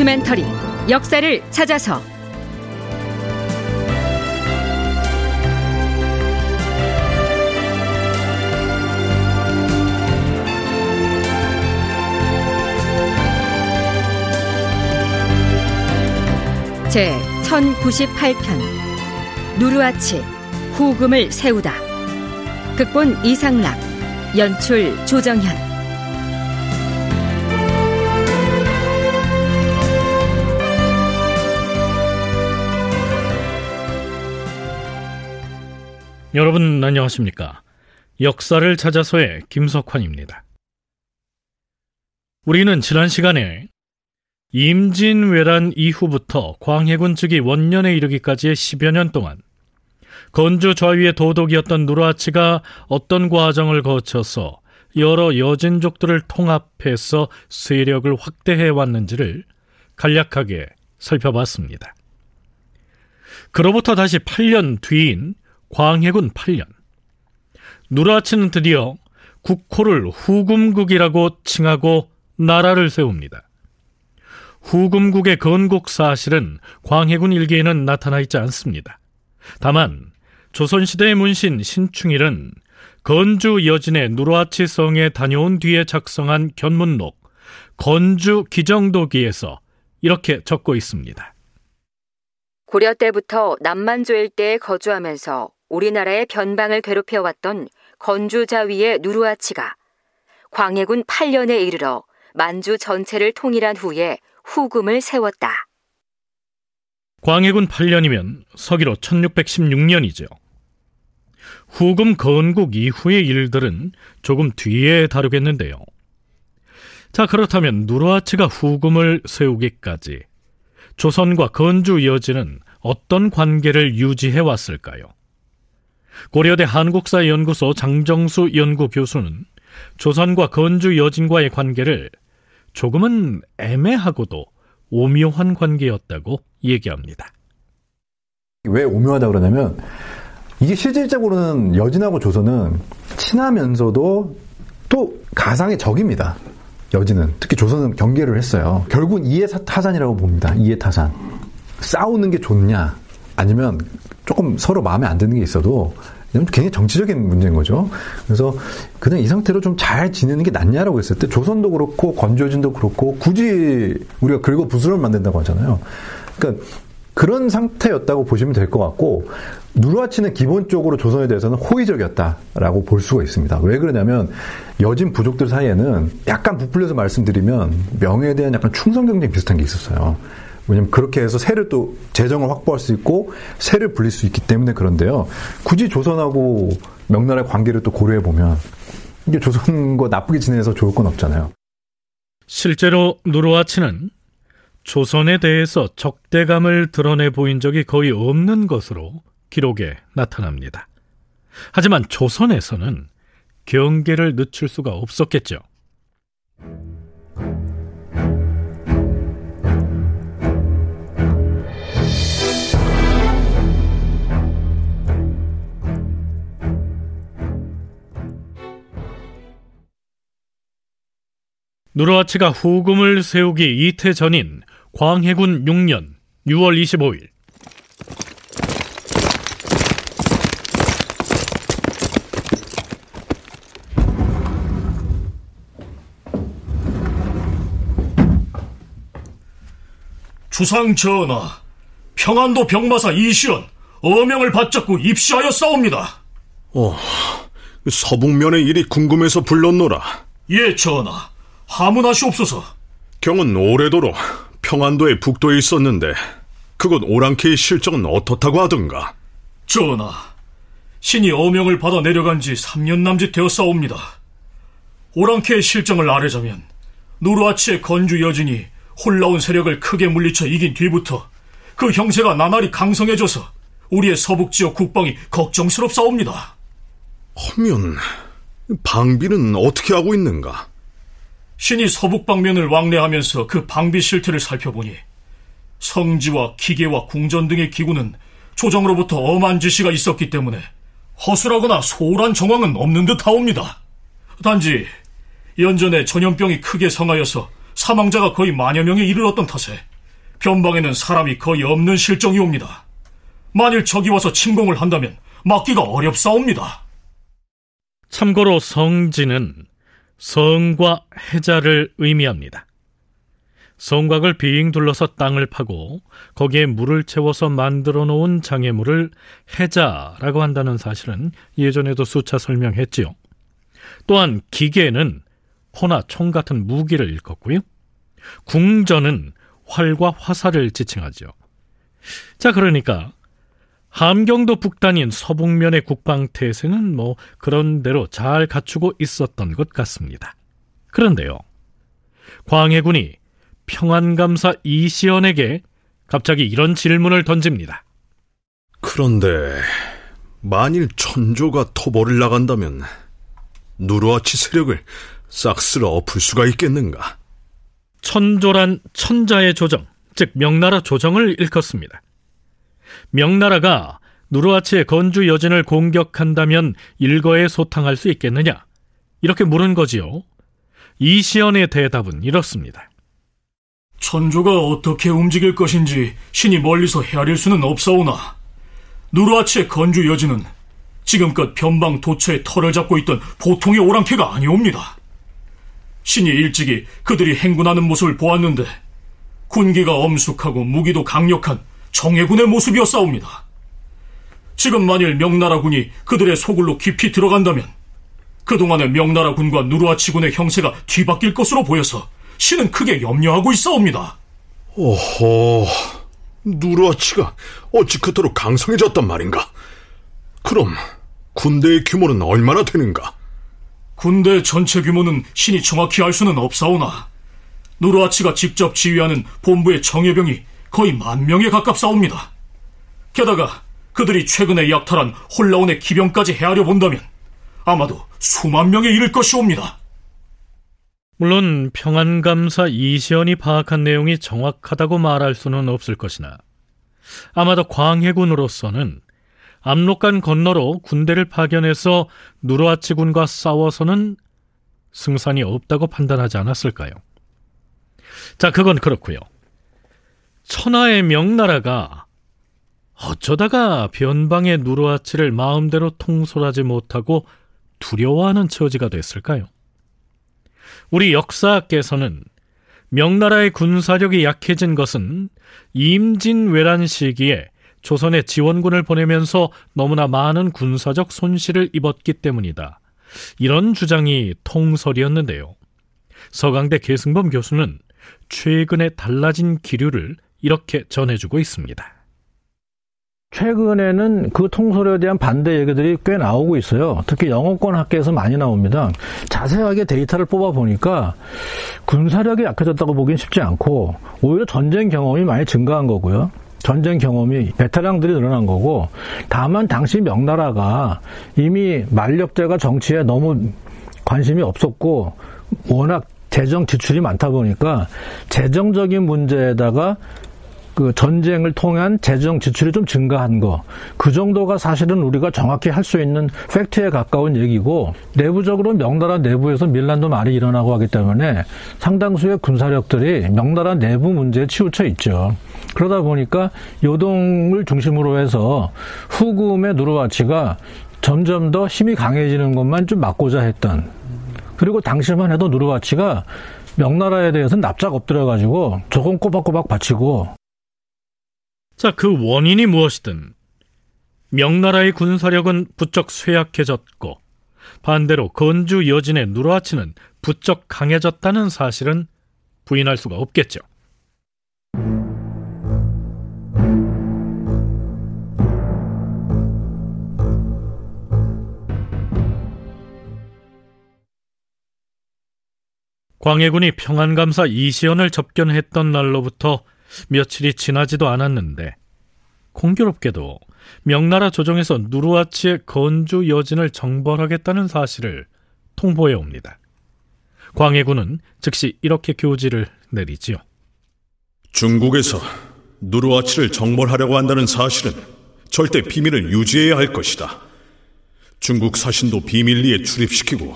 다큐멘터리 역사를 찾아서. 제 1098편 누르아치 후금을 세우다. 극본 이상락 연출 조정현 여러분 안녕하십니까 역사를 찾아서의 김석환입니다 우리는 지난 시간에 임진왜란 이후부터 광해군 즉위 원년에 이르기까지의 10여 년 동안 건주 좌위의 도독이었던 누르하치가 어떤 과정을 거쳐서 여러 여진족들을 통합해서 세력을 확대해 왔는지를 간략하게 살펴봤습니다. 그로부터 다시 8년 뒤인 광해군 8년 누르하치는 드디어 국호를 후금국이라고 칭하고 나라를 세웁니다. 후금국의 건국 사실은 광해군 일기에는 나타나 있지 않습니다. 다만 조선시대의 문신 신충일은 건주 여진의 누르하치 성에 다녀온 뒤에 작성한 견문록 건주 기정도기에서 이렇게 적고 있습니다. 고려 때부터 남만조 일대에 거주하면서 우리나라의 변방을 괴롭혀왔던 건주자위의 누르하치가 광해군 8년에 이르러 만주 전체를 통일한 후에 후금을 세웠다. 광해군 8년이면 서기로 1616년이죠. 후금 건국 이후의 일들은 조금 뒤에 다루겠는데요. 자, 그렇다면 누르하치가 후금을 세우기까지 조선과 건주 여진은 어떤 관계를 유지해 왔을까요? 고려대 한국사연구소 장정수 연구교수는 조선과 건주 여진과의 관계를 조금은 애매하고도 오묘한 관계였다고 얘기합니다. 왜 오묘하다 그러냐면 이게 실질적으로는 여진하고 조선은 친하면서도 또 가상의 적입니다. 여진은 특히 조선은 경계를 했어요. 결국은 이해 타산이라고 봅니다. 이해 타산. 싸우는 게 좋냐 아니면 조금 서로 마음에 안 드는 게 있어도 굉장히 정치적인 문제인 거죠. 그래서 그냥 이 상태로 좀 잘 지내는 게 낫냐라고 했을 때 조선도 그렇고 건조진도 그렇고 굳이 우리가 긁어 부스럼을 만든다고 하잖아요. 그러니까 그런 상태였다고 보시면 될 것 같고 누르하치는 기본적으로 조선에 대해서는 호의적이었다라고 볼 수가 있습니다. 왜 그러냐면 여진 부족들 사이에는 약간 부풀려서 말씀드리면 명예에 대한 약간 충성 경쟁 비슷한 게 있었어요. 왜냐면 그렇게 해서 세를 또 재정을 확보할 수 있고 세를 불릴 수 있기 때문에 그런데요. 굳이 조선하고 명나라의 관계를 또 고려해 보면 이게 조선과 나쁘게 지내서 좋을 건 없잖아요. 실제로 누르하치는 조선에 대해서 적대감을 드러내 보인 적이 거의 없는 것으로 기록에 나타납니다. 하지만 조선에서는 경계를 늦출 수가 없었겠죠. 누르하치가 후금을 세우기 이태 전인 광해군 6년 6월 25일 주상 전하, 평안도 병마사 이시연 어명을 바쳤고 입시하여 싸웁니다. 어, 서북면의 일이 궁금해서 불렀노라. 예, 전하. 하문하시옵소서. 경은 오래도록 평안도의 북도에 있었는데 그곳 오랑캐의 실정은 어떻다고 하던가? 전하, 신이 어명을 받아 내려간 지 3년 남짓 되었사옵니다. 오랑캐의 실정을 아뢰자면 누르아치의 건주 여진이 홀라온 세력을 크게 물리쳐 이긴 뒤부터 그 형세가 나날이 강성해져서 우리의 서북 지역 국방이 걱정스럽사옵니다. 하면 방비는 어떻게 하고 있는가? 신이 서북 방면을 왕래하면서 그 방비 실태를 살펴보니 성지와 기계와 궁전 등의 기구는 조정으로부터 엄한 지시가 있었기 때문에 허술하거나 소홀한 정황은 없는 듯 하옵니다. 단지 연전에 전염병이 크게 성하여서 사망자가 거의 만여 명에 이르렀던 탓에 변방에는 사람이 거의 없는 실정이옵니다. 만일 적이 와서 침공을 한다면 막기가 어렵사옵니다. 참고로 성지는 성과 해자를 의미합니다. 성곽을 빙 둘러서 땅을 파고 거기에 물을 채워서 만들어 놓은 장애물을 해자라고 한다는 사실은 예전에도 수차 설명했지요. 또한 기계는 호나 총 같은 무기를 일컫고요. 궁전은 활과 화살을 지칭하죠. 자, 그러니까 함경도 북단인 서북면의 국방 태세는 뭐 그런 대로 잘 갖추고 있었던 것 같습니다. 그런데요. 광해군이 평안감사 이시연에게 갑자기 이런 질문을 던집니다. 그런데 만일 천조가 토벌을 나간다면 누르아치 세력을 싹 쓸어 엎을 수가 있겠는가? 천조란 천자의 조정, 즉 명나라 조정을 일컫습니다. 명나라가 누르아치의 건주 여진을 공격한다면 일거에 소탕할 수 있겠느냐? 이렇게 물은 거지요. 이시연의 대답은 이렇습니다. 천조가 어떻게 움직일 것인지 신이 멀리서 헤아릴 수는 없사오나 누르아치의 건주 여진은 지금껏 변방 도처에 털을 잡고 있던 보통의 오랑캐가 아니옵니다. 신이 일찍이 그들이 행군하는 모습을 보았는데 군기가 엄숙하고 무기도 강력한 정예군의 모습이었사옵니다. 지금 만일 명나라 군이 그들의 소굴로 깊이 들어간다면 그동안의 명나라 군과 누르아치군의 형세가 뒤바뀔 것으로 보여서 신은 크게 염려하고 있사옵니다. 오호, 누르아치가 어찌 그토록 강성해졌단 말인가? 그럼 군대의 규모는 얼마나 되는가? 군대 전체 규모는 신이 정확히 알 수는 없사오나 누르아치가 직접 지휘하는 본부의 정예병이 거의 만 명에 가깝사옵니다. 게다가 그들이 최근에 약탈한 홀라온의 기병까지 헤아려 본다면 아마도 수만 명에 이를 것이옵니다. 물론 평안감사 이시연이 파악한 내용이 정확하다고 말할 수는 없을 것이나 아마도 광해군으로서는 압록강 건너로 군대를 파견해서 누르아치군과 싸워서는 승산이 없다고 판단하지 않았을까요? 자, 그건 그렇고요. 천하의 명나라가 어쩌다가 변방의 누르아치를 마음대로 통솔하지 못하고 두려워하는 처지가 됐을까요? 우리 역사께서는 명나라의 군사력이 약해진 것은 임진왜란 시기에 조선에 지원군을 보내면서 너무나 많은 군사적 손실을 입었기 때문이다. 이런 주장이 통설이었는데요. 서강대 계승범 교수는 최근에 달라진 기류를 이렇게 전해주고 있습니다. 최근에는 그 통솔에 대한 반대 얘기들이 꽤 나오고 있어요. 특히 영어권 학계에서 많이 나옵니다. 자세하게 데이터를 뽑아 보니까 군사력이 약해졌다고 보기엔 쉽지 않고 오히려 전쟁 경험이 많이 증가한 거고요. 전쟁 경험이 베테랑들이 늘어난 거고 다만 당시 명나라가 이미 만력제가 정치에 너무 관심이 없었고 워낙 재정 지출이 많다 보니까 재정적인 문제에다가 그 전쟁을 통한 재정 지출이 좀 증가한 거. 그 정도가 사실은 우리가 정확히 할 수 있는 팩트에 가까운 얘기고 내부적으로 명나라 내부에서 밀란도 많이 일어나고 하기 때문에 상당수의 군사력들이 명나라 내부 문제에 치우쳐 있죠. 그러다 보니까 요동을 중심으로 해서 후금의 누르와치가 점점 더 힘이 강해지는 것만 좀 막고자 했던 그리고 당시만 해도 누르와치가 명나라에 대해서는 납작 엎드려가지고 조금 꼬박꼬박 바치고 자, 그 원인이 무엇이든 명나라의 군사력은 부쩍 쇠약해졌고 반대로 건주 여진의 누르하치는 부쩍 강해졌다는 사실은 부인할 수가 없겠죠. 광해군이 평안감사 이시연을 접견했던 날로부터 며칠이 지나지도 않았는데 공교롭게도 명나라 조정에서 누르아치의 건주 여진을 정벌하겠다는 사실을 통보해 옵니다. 광해군은 즉시 이렇게 교지를 내리지요. 중국에서 누르아치를 정벌하려고 한다는 사실은 절대 비밀을 유지해야 할 것이다. 중국 사신도 비밀리에 출입시키고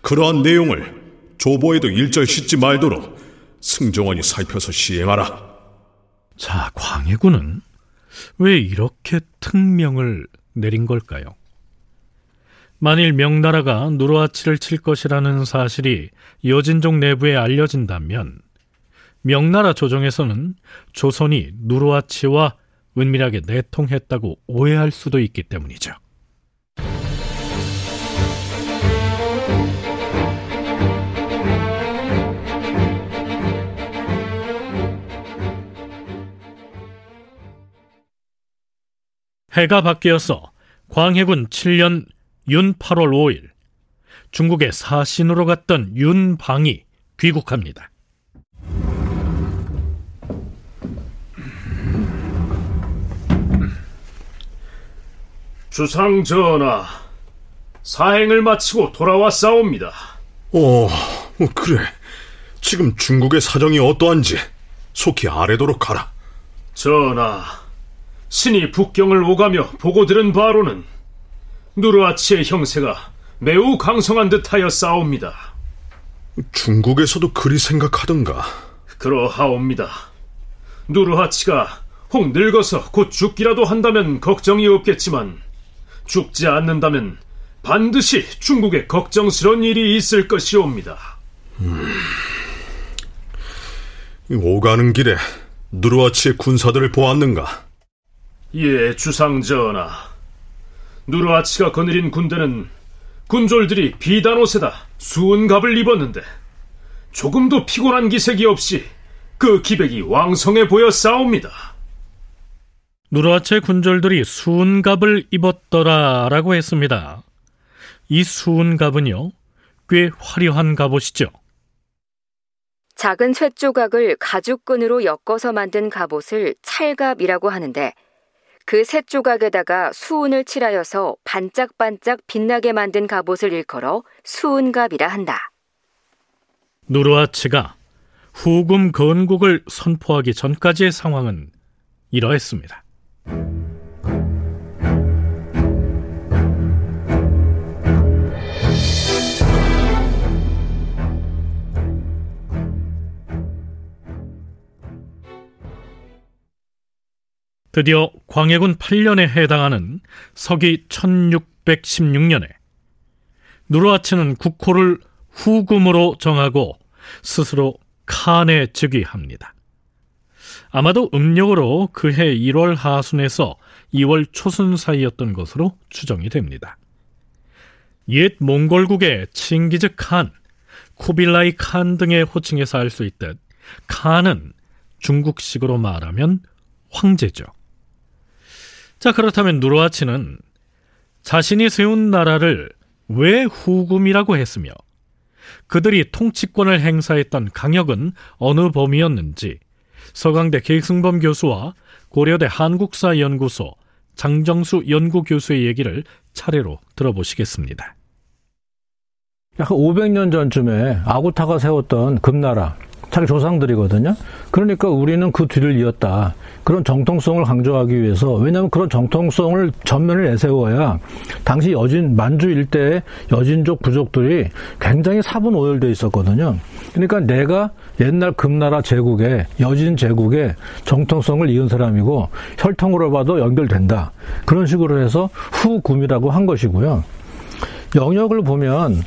그러한 내용을 조보에도 일절 씻지 말도록 승정원이 살펴서 시행하라. 자, 광해군은 왜 이렇게 특명을 내린 걸까요? 만일 명나라가 누르하치를 칠 것이라는 사실이 여진족 내부에 알려진다면 명나라 조정에서는 조선이 누르하치와 은밀하게 내통했다고 오해할 수도 있기 때문이죠. 해가 바뀌어서 광해군 7년 윤 8월 5일 중국의 사신으로 갔던 윤방이 귀국합니다. 주상 전하, 사행을 마치고 돌아왔사옵니다. 어, 어, 그래. 지금 중국의 사정이 어떠한지 속히 아래도록 하라. 전하, 신이 북경을 오가며 보고 들은 바로는 누르아치의 형세가 매우 강성한 듯하여 싸웁니다. 중국에서도 그리 생각하던가. 그러하옵니다. 누르하치가 혹 늙어서 곧 죽기라도 한다면 걱정이 없겠지만 죽지 않는다면 반드시 중국에 걱정스러운 일이 있을 것이옵니다. 음... 오가는 길에 누르아치의 군사들을 보았는가? 예, 주상 전하. 누르아치가 거느린 군대는 군졸들이 비단 옷에다 수은갑을 입었는데 조금도 피곤한 기색이 없이 그 기백이 왕성해 보여 싸웁니다. 누르아체 군졸들이 수은갑을 입었더라라고 했습니다. 이 수은갑은요, 꽤 화려한 갑옷이죠. 작은 쇳조각을 가죽끈으로 엮어서 만든 갑옷을 찰갑이라고 하는데 그 셋 조각에다가 수은을 칠하여서 반짝반짝 빛나게 만든 갑옷을 일컬어 수은갑이라 한다. 누르아치가 후금 건국을 선포하기 전까지의 상황은 이러했습니다. 드디어 광해군 8년에 해당하는 서기 1616년에 누르하치는 국호를 후금으로 정하고 스스로 칸에 즉위합니다. 아마도 음력으로 그해 1월 하순에서 2월 초순 사이였던 것으로 추정이 됩니다. 옛 몽골국의 칭기즈 칸, 쿠빌라이 칸 등의 호칭에서 알 수 있듯 칸은 중국식으로 말하면 황제죠. 자, 그렇다면 누르하치는 자신이 세운 나라를 왜 후금이라고 했으며 그들이 통치권을 행사했던 강역은 어느 범위였는지 서강대 계승범 교수와 고려대 한국사연구소 장정수 연구교수의 얘기를 차례로 들어보시겠습니다. 약 500년 전쯤에 아구타가 세웠던 금나라 자기 조상들이거든요. 그러니까 우리는 그 뒤를 이었다. 그런 정통성을 강조하기 위해서 왜냐하면 그런 정통성을 전면을 내세워야 당시 여진 만주 일대의 여진족 부족들이 굉장히 사분 오열돼 있었거든요. 그러니까 내가 옛날 금나라 제국의 여진 제국의 정통성을 이은 사람이고 혈통으로 봐도 연결된다. 그런 식으로 해서 후금이라고 한 것이고요. 영역을 보면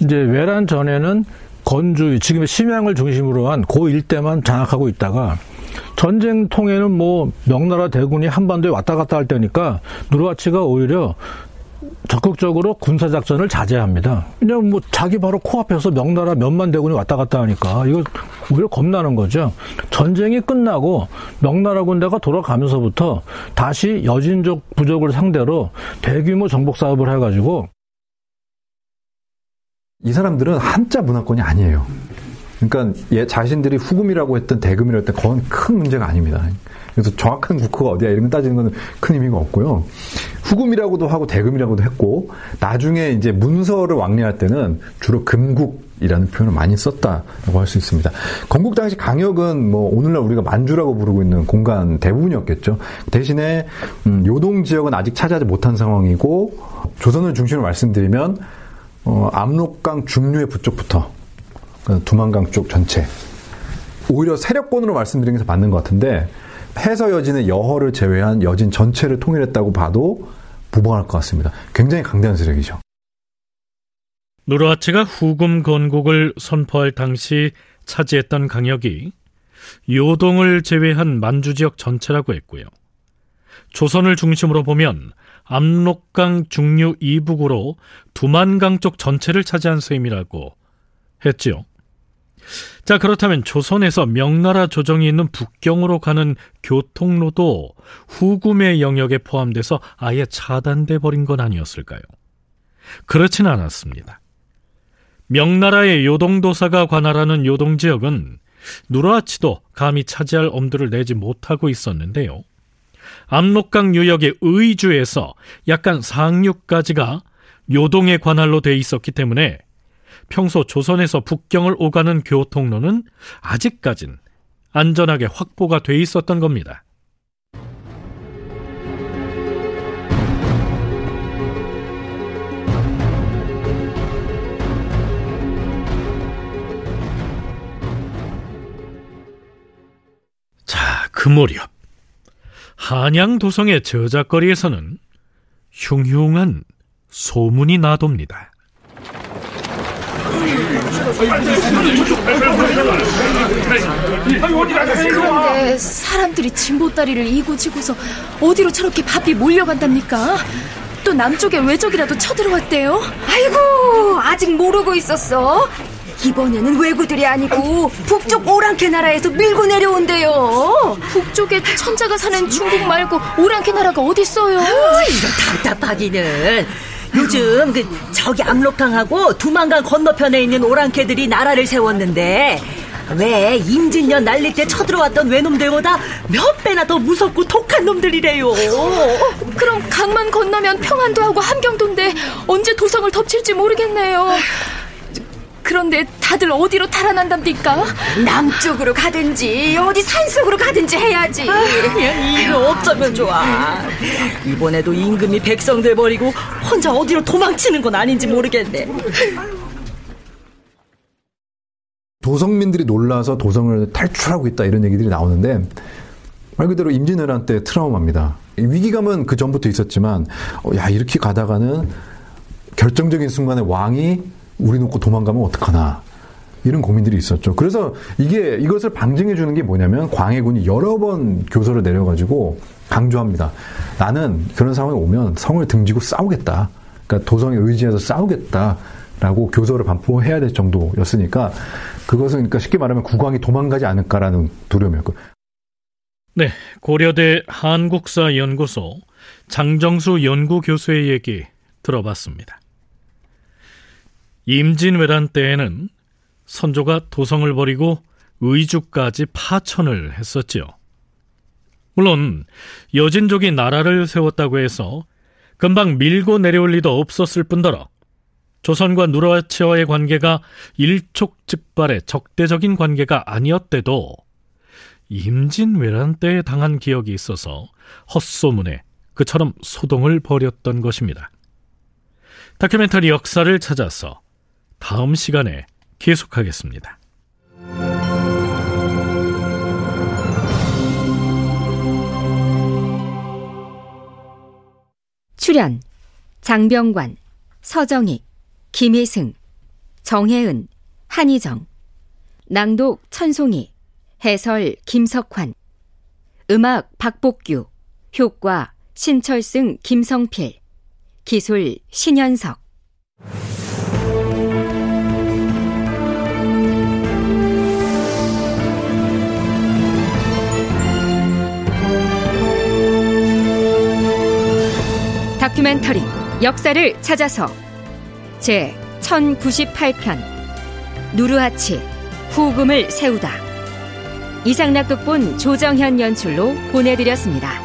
이제 외란 전에는 건주, 지금의 심양을 중심으로 한 고 일대만 장악하고 있다가 전쟁 통에는 뭐 명나라 대군이 한반도에 왔다 갔다 할 때니까 누르하치가 오히려 적극적으로 군사 작전을 자제합니다. 왜냐면 뭐 자기 바로 코앞에서 명나라 몇만 대군이 왔다 갔다 하니까 이거 오히려 겁나는 거죠. 전쟁이 끝나고 명나라 군대가 돌아가면서부터 다시 여진족 부족을 상대로 대규모 정복 사업을 해가지고 이 사람들은 한자 문화권이 아니에요. 그러니까 얘 자신들이 후금이라고 했던 대금이라고 했던 그건 큰 문제가 아닙니다. 그래서 정확한 국호가 어디야 이런 거 따지는 건 큰 의미가 없고요. 후금이라고도 하고 대금이라고도 했고 나중에 이제 문서를 왕래할 때는 주로 금국이라는 표현을 많이 썼다라고 할 수 있습니다. 건국 당시 강역은 뭐 오늘날 우리가 만주라고 부르고 있는 공간 대부분이었겠죠. 대신에 음, 요동 지역은 아직 차지하지 못한 상황이고 조선을 중심으로 말씀드리면 어, 압록강 중류의 부쪽부터 그 두만강 쪽 전체 오히려 세력권으로 말씀드린 게 맞는 것 같은데 해서 여진의 여허를 제외한 여진 전체를 통일했다고 봐도 무방할 것 같습니다. 굉장히 강대한 세력이죠. 누르하치가 후금 건국을 선포할 당시 차지했던 강역이 요동을 제외한 만주 지역 전체라고 했고요. 조선을 중심으로 보면 압록강 중류 이북으로 두만강 쪽 전체를 차지한 셈이라고 했지요. 자, 그렇다면 조선에서 명나라 조정이 있는 북경으로 가는 교통로도 후금의 영역에 포함돼서 아예 차단돼 버린 건 아니었을까요? 그렇진 않았습니다. 명나라의 요동도사가 관할하는 요동 지역은 누르하치도 감히 차지할 엄두를 내지 못하고 있었는데요. 압록강 유역의 의주에서 약간 상류까지가 요동의 관할로 돼 있었기 때문에 평소 조선에서 북경을 오가는 교통로는 아직까진 안전하게 확보가 돼 있었던 겁니다. 자, 그 무렵 한양 도성의 저작거리에서는 흉흉한 소문이 나돕니다. 그런데 사람들이 진보다리를 이고지고서 어디로 저렇게 바삐 몰려간답니까? 또 남쪽에 외적이라도 쳐들어왔대요? 아이고, 아직 모르고 있었어. 이번에는 왜구들이 아니고 북쪽 오랑캐 나라에서 밀고 내려온대요. 북쪽에 천자가 사는 중국 말고 오랑캐 나라가 어딨어요? 이거 답답하기는 요즘 그 저기 압록강하고 두만강 건너편에 있는 오랑캐들이 나라를 세웠는데 왜 임진년 날릴 때 쳐들어왔던 외놈들보다 몇 배나 더 무섭고 독한 놈들이래요. 그럼 강만 건너면 평안도 하고 함경도인데 언제 도성을 덮칠지 모르겠네요. 그런데 다들 어디로 달아난답니까? 남쪽으로 가든지 어디 산속으로 가든지 해야지. 그냥 이거 어쩌면 좋아. 이번에도 임금이 백성들 버리고 혼자 어디로 도망치는 건 아닌지 모르겠네. 도성민들이 놀라서 도성을 탈출하고 있다 이런 얘기들이 나오는데 말 그대로 임진왜란 때 트라우마입니다. 위기감은 그 전부터 있었지만 어, 야 이렇게 가다가는 결정적인 순간에 왕이 우리 놓고 도망가면 어떡하나 이런 고민들이 있었죠. 그래서 이게 이것을 방증해 주는 게 뭐냐면 광해군이 여러 번 교서를 내려가지고 강조합니다. 나는 그런 상황이 오면 성을 등지고 싸우겠다. 그러니까 도성에 의지해서 싸우겠다 라고 교서를 반포해야 될 정도였으니까 그것은 그러니까 쉽게 말하면 국왕이 도망가지 않을까라는 두려움이었고. 네, 고려대 한국사 연구소 장정수 연구 교수의 얘기 들어봤습니다. 임진왜란 때에는 선조가 도성을 버리고 의주까지 파천을 했었지요. 물론 여진족이 나라를 세웠다고 해서 금방 밀고 내려올 리도 없었을 뿐더러 조선과 누르하치와의 관계가 일촉즉발의 적대적인 관계가 아니었대도 임진왜란 때에 당한 기억이 있어서 헛소문에 그처럼 소동을 벌였던 것입니다. 다큐멘터리 역사를 찾아서 다음 시간에 계속하겠습니다. 출연 장병관, 서정익, 김혜승, 정혜은, 한희정 낭독 천송이 해설 김석환 음악 박복규 효과 신철승 김성필 기술 신현석 다큐멘터리 역사를 찾아서 제 1098편 누르하치 후금을 세우다 이상락 극본 조정현 연출로 보내드렸습니다.